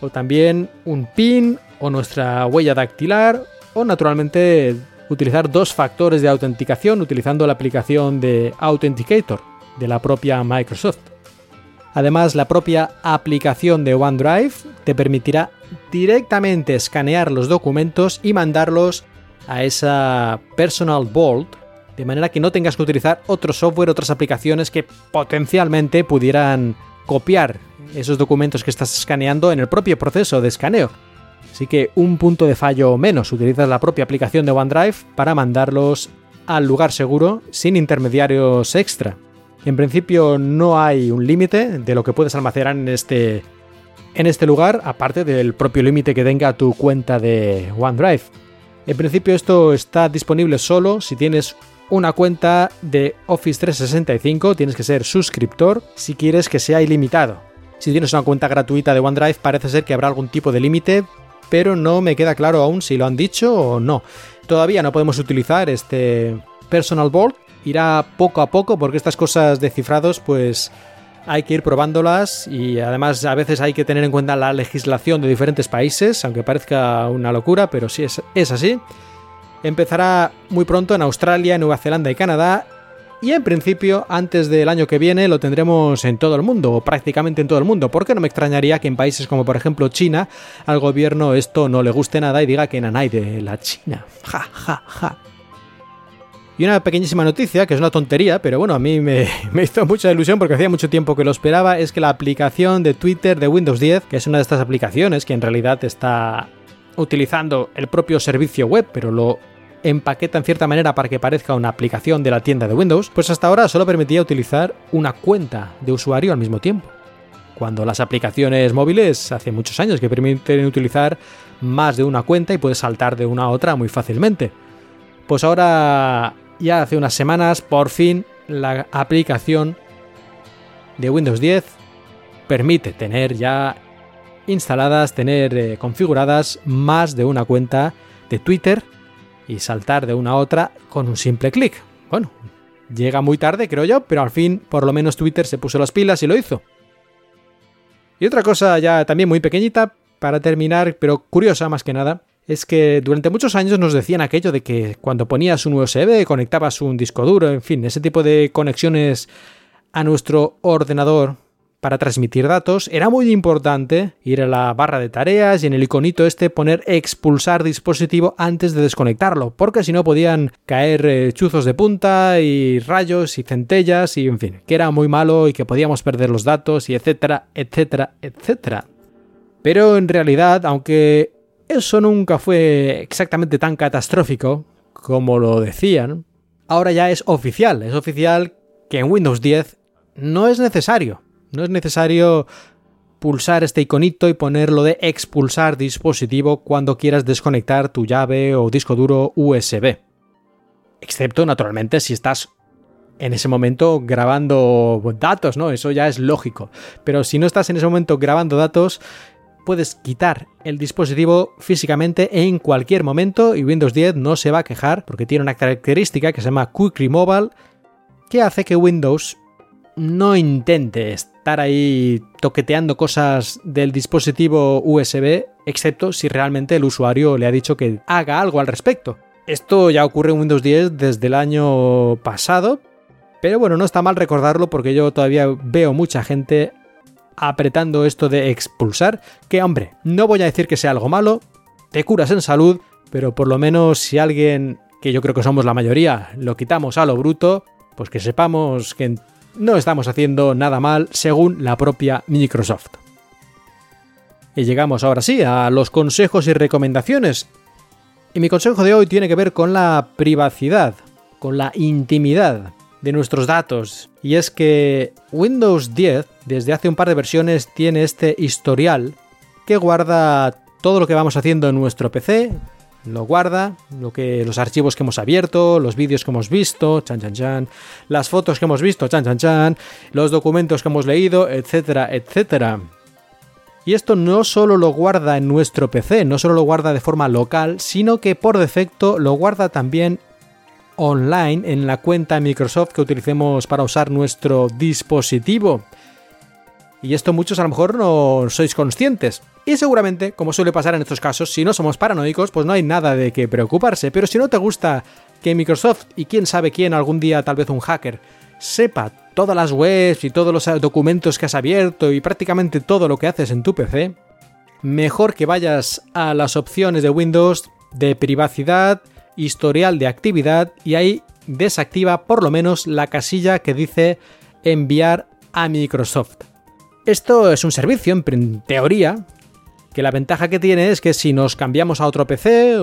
Speaker 1: o también un PIN o nuestra huella dactilar, o naturalmente utilizar dos factores de autenticación utilizando la aplicación de Authenticator de la propia Microsoft. Además, la propia aplicación de OneDrive te permitirá directamente escanear los documentos y mandarlos a esa Personal Vault, de manera que no tengas que utilizar otro software, otras aplicaciones que potencialmente pudieran copiar esos documentos que estás escaneando en el propio proceso de escaneo. Así que un punto de fallo menos, utilizas la propia aplicación de OneDrive para mandarlos al lugar seguro sin intermediarios extra. En principio no hay un límite de lo que puedes almacenar en este, en este lugar, aparte del propio límite que tenga tu cuenta de OneDrive. En principio esto está disponible solo si tienes una cuenta de Office 365, tienes que ser suscriptor si quieres que sea ilimitado. Si tienes una cuenta gratuita de OneDrive parece ser que habrá algún tipo de límite, pero no me queda claro aún si lo han dicho o no. Todavía no podemos utilizar este Personal Vault irá poco a poco porque estas cosas de cifrados pues hay que ir probándolas y además a veces hay que tener en cuenta la legislación de diferentes países, aunque parezca una locura, pero sí es, es así. Empezará muy pronto en Australia, Nueva Zelanda y Canadá y en principio, antes del año que viene, lo tendremos en todo el mundo, o prácticamente en todo el mundo, porque no me extrañaría que en países como por ejemplo China, al gobierno esto no le guste nada y diga que nanay de la China. Ja, ja, ja. Y una pequeñísima noticia, que es una tontería, pero bueno, a mí me, hizo mucha ilusión porque hacía mucho tiempo que lo esperaba, es que la aplicación de Twitter de Windows 10, que es una de estas aplicaciones que en realidad está utilizando el propio servicio web, pero lo empaqueta en cierta manera para que parezca una aplicación de la tienda de Windows, pues hasta ahora solo permitía utilizar una cuenta de usuario al mismo tiempo. Cuando las aplicaciones móviles hace muchos años que permiten utilizar más de una cuenta y puedes saltar de una a otra muy fácilmente. Pues ahora ya hace unas semanas, por fin, la aplicación de Windows 10 permite tener ya instaladas, tener eh, configuradas más de una cuenta de Twitter y saltar de una a otra con un simple clic. Bueno, llega muy tarde, creo yo, pero al fin, por lo menos Twitter se puso las pilas y lo hizo. Y otra cosa ya también muy pequeñita, para terminar, pero curiosa más que nada, es que durante muchos años nos decían aquello de que cuando ponías un USB conectabas un disco duro, en fin, ese tipo de conexiones a nuestro ordenador para transmitir datos, era muy importante ir a la barra de tareas y en el iconito este poner expulsar dispositivo antes de desconectarlo, porque si no podían caer eh, chuzos de punta y rayos y centellas y en fin, que era muy malo y que podíamos perder los datos y etcétera, etcétera, etcétera. Pero en realidad, aunque eso nunca fue exactamente tan catastrófico como lo decían, ahora ya es oficial, es oficial que en Windows 10 no es necesario no es necesario pulsar este iconito y ponerlo de expulsar dispositivo cuando quieras desconectar tu llave o disco duro USB. Excepto, naturalmente, si estás en ese momento grabando datos, ¿no? Eso ya es lógico. Pero si no estás en ese momento grabando datos, puedes quitar el dispositivo físicamente en cualquier momento y Windows 10 no se va a quejar porque tiene una característica que se llama Quick Removal que hace que Windows no intente estar ahí toqueteando cosas del dispositivo USB, excepto si realmente el usuario le ha dicho que haga algo al respecto. Esto ya ocurre en Windows 10 desde el año pasado, pero bueno, no está mal recordarlo porque yo todavía veo mucha gente apretando esto de expulsar, que hombre, no voy a decir que sea algo malo, te curas en salud, pero por lo menos si alguien, que yo creo que somos la mayoría, lo quitamos a lo bruto, pues que sepamos que no estamos haciendo nada mal según la propia Microsoft. Y llegamos ahora sí a los consejos y recomendaciones. Y mi consejo de hoy tiene que ver con la privacidad, con la intimidad de nuestros datos. Y es que Windows 10, desde hace un par de versiones, tiene este historial que guarda todo lo que vamos haciendo en nuestro PC, lo guarda, lo que, los archivos que hemos abierto, los vídeos que hemos visto, chan chan chan, las fotos que hemos visto, chan chan chan, los documentos que hemos leído, etcétera, etcétera. Y esto no solo lo guarda en nuestro PC, no solo lo guarda de forma local, sino que por defecto lo guarda también online en la cuenta Microsoft que utilicemos para usar nuestro dispositivo. Y esto muchos a lo mejor no sois conscientes. Y seguramente, como suele pasar en estos casos, si no somos paranoicos, pues no hay nada de qué preocuparse. Pero si no te gusta que Microsoft y quién sabe quién, algún día tal vez un hacker, sepa todas las webs y todos los documentos que has abierto y prácticamente todo lo que haces en tu PC, mejor que vayas a las opciones de Windows de privacidad, historial de actividad y ahí desactiva por lo menos la casilla que dice enviar a Microsoft. Esto es un servicio, en teoría, que la ventaja que tiene es que si nos cambiamos a otro PC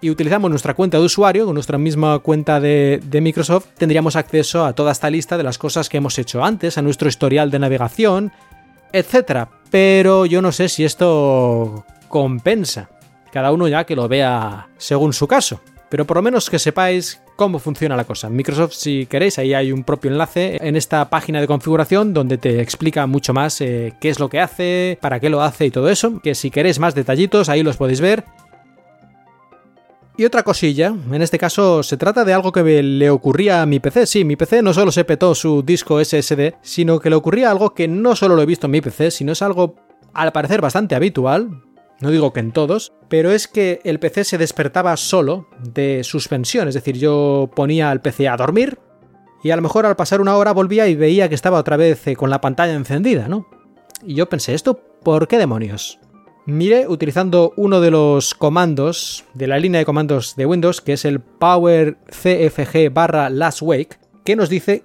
Speaker 1: y utilizamos nuestra cuenta de usuario, con nuestra misma cuenta de, Microsoft, tendríamos acceso a toda esta lista de las cosas que hemos hecho antes, a nuestro historial de navegación, etc. Pero yo no sé si esto compensa. Cada uno ya que lo vea según su caso. Pero por lo menos que sepáis cómo funciona la cosa. Microsoft, si queréis, ahí hay un propio enlace en esta página de configuración donde te explica mucho más eh, qué es lo que hace, para qué lo hace y todo eso. Que si queréis más detallitos, ahí los podéis ver. Y otra cosilla, en este caso se trata de algo que le ocurría a mi PC. Sí, mi PC no solo se petó su disco SSD, sino que le ocurría algo que no solo lo he visto en mi PC, sino es algo al parecer bastante habitual, no digo que en todos, pero es que el PC se despertaba solo de suspensión, es decir, yo ponía al PC a dormir y a lo mejor al pasar una hora volvía y veía que estaba otra vez eh, con la pantalla encendida, ¿no? Y yo pensé, ¿esto por qué demonios? Miré utilizando uno de los comandos de la línea de comandos de Windows, que es el power cfg barra last wake, que nos dice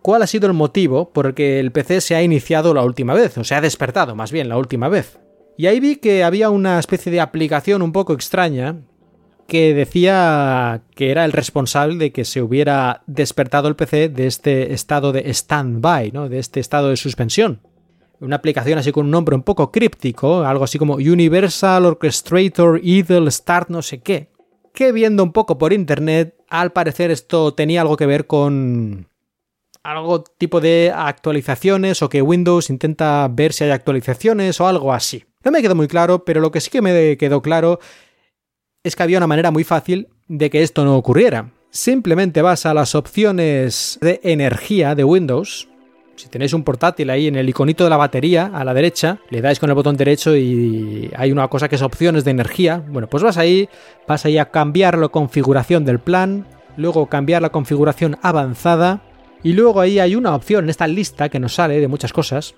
Speaker 1: cuál ha sido el motivo por el que el PC se ha iniciado la última vez, o se ha despertado más bien la última vez. Y ahí vi que había una especie de aplicación un poco extraña que decía que era el responsable de que se hubiera despertado el PC de este estado de stand-by, ¿no? de este estado de suspensión. Una aplicación así con un nombre un poco críptico, algo así como Universal Orchestrator Idle Start no sé qué, que viendo un poco por internet, al parecer esto tenía algo que ver con algo tipo de actualizaciones o que Windows intenta ver si hay actualizaciones o algo así. No me quedó muy claro, pero lo que sí que me quedó claro es que había una manera muy fácil de que esto no ocurriera. Simplemente vas a las opciones de energía de Windows. Si tenéis un portátil ahí en el iconito de la batería a la derecha, le dais con el botón derecho y hay una cosa que es opciones de energía. Bueno, pues vas ahí, vas ahí a cambiar la configuración del plan, luego cambiar la configuración avanzada y luego ahí hay una opción en esta lista que nos sale de muchas cosas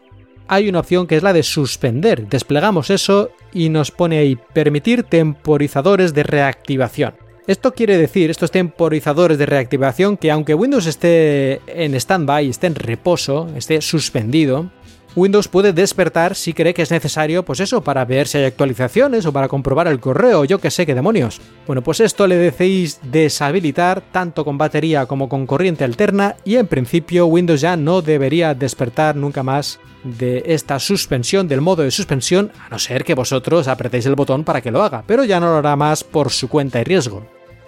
Speaker 1: hay una opción que es la de suspender. Desplegamos eso y nos pone ahí permitir temporizadores de reactivación. Esto quiere decir, estos temporizadores de reactivación, que aunque Windows esté en stand-by, esté en reposo, esté suspendido, Windows puede despertar si cree que es necesario, pues eso, para ver si hay actualizaciones o para comprobar el correo, yo que sé qué demonios. Bueno, pues esto le decís deshabilitar tanto con batería como con corriente alterna y en principio Windows ya no debería despertar nunca más de esta suspensión, del modo de suspensión, a no ser que vosotros apretéis el botón para que lo haga, pero ya no lo hará más por su cuenta y riesgo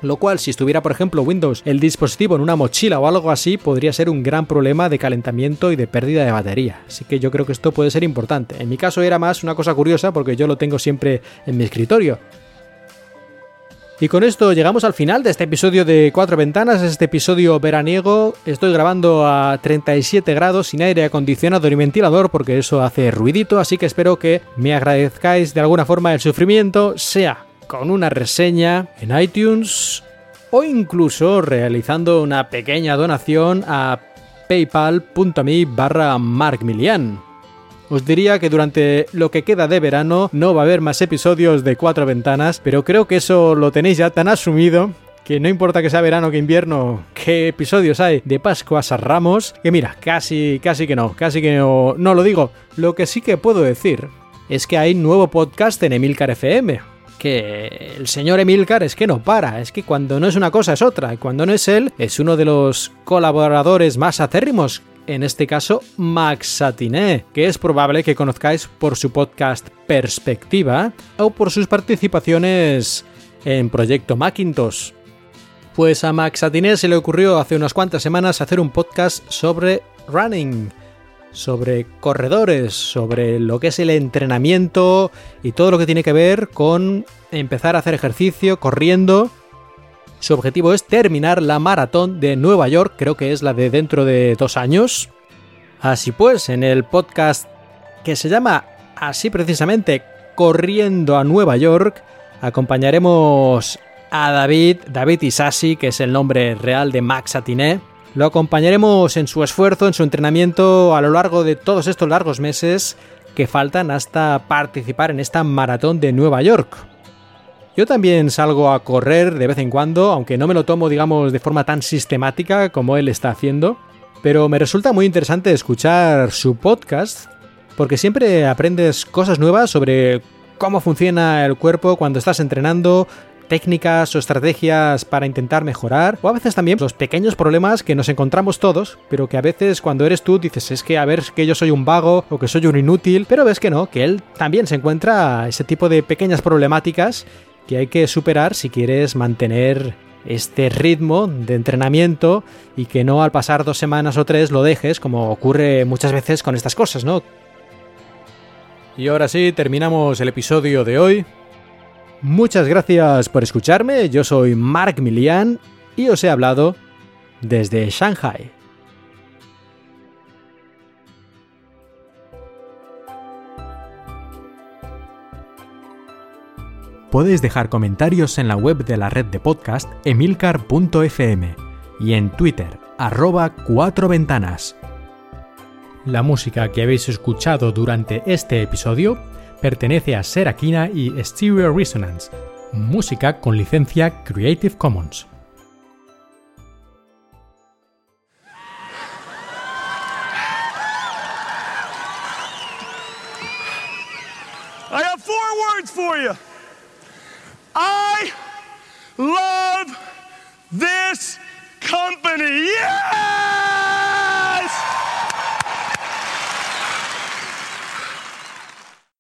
Speaker 1: lo cual si estuviera por ejemplo Windows el dispositivo en una mochila o algo así podría ser un gran problema de calentamiento y de pérdida de batería. Así que yo creo que esto puede ser importante. En mi caso era más una cosa curiosa porque yo lo tengo siempre en mi escritorio. Y con esto llegamos al final de este episodio de Cuatro Ventanas, este episodio veraniego. Estoy grabando a 37 grados sin aire acondicionado ni ventilador porque eso hace ruidito, así que espero que me agradezcáis de alguna forma el sufrimiento, sea con una reseña en iTunes o incluso realizando una pequeña donación a paypal.me barra markmilian. Os diría que durante lo que queda de verano no va a haber más episodios de cuatro ventanas, pero creo que eso lo tenéis ya tan asumido que no importa que sea verano que invierno, qué episodios hay de Pascuas a Ramos, que mira, casi, casi que no, casi que no, no lo digo. Lo que sí que puedo decir es que hay nuevo podcast en Emilcar FM, que el señor Emilcar es que no para, es que cuando no es una cosa es otra, y cuando no es él, es uno de los colaboradores más acérrimos. En este caso, Max Satiné, que es probable que conozcáis por su podcast Perspectiva o por sus participaciones en Proyecto Macintosh. Pues a Max Satiné se le ocurrió hace unas cuantas semanas hacer un podcast sobre running sobre corredores, sobre lo que es el entrenamiento y todo lo que tiene que ver con empezar a hacer ejercicio corriendo. Su objetivo es terminar la maratón de Nueva York, creo que es la de dentro de dos años. Así pues, en el podcast que se llama así precisamente Corriendo a Nueva York, acompañaremos a David, David Isasi, que es el nombre real de Max Atiné, lo acompañaremos en su esfuerzo, en su entrenamiento a lo largo de todos estos largos meses que faltan hasta participar en esta maratón de Nueva York. Yo también salgo a correr de vez en cuando, aunque no me lo tomo, digamos, de forma tan sistemática como él está haciendo, pero me resulta muy interesante escuchar su podcast, porque siempre aprendes cosas nuevas sobre cómo funciona el cuerpo cuando estás entrenando, técnicas o estrategias para intentar mejorar, o a veces también los pequeños problemas que nos encontramos todos, pero que a veces cuando eres tú dices es que a ver que yo soy un vago o que soy un inútil, pero ves que no, que él también se encuentra ese tipo de pequeñas problemáticas que hay que superar si quieres mantener este ritmo de entrenamiento y que no al pasar dos semanas o tres lo dejes, como ocurre muchas veces con estas cosas, ¿no? Y ahora sí, terminamos el episodio de hoy. Muchas gracias por escucharme, yo soy Mark Milian y os he hablado desde Shanghai. Podéis dejar comentarios en la web de la red de podcast emilcar.fm y en Twitter, arroba cuatro ventanas. La música que habéis escuchado durante este episodio pertenece a Serakina y Stereo Resonance, música con licencia Creative Commons.
Speaker 2: I have four words for you. I love this company. Yeah!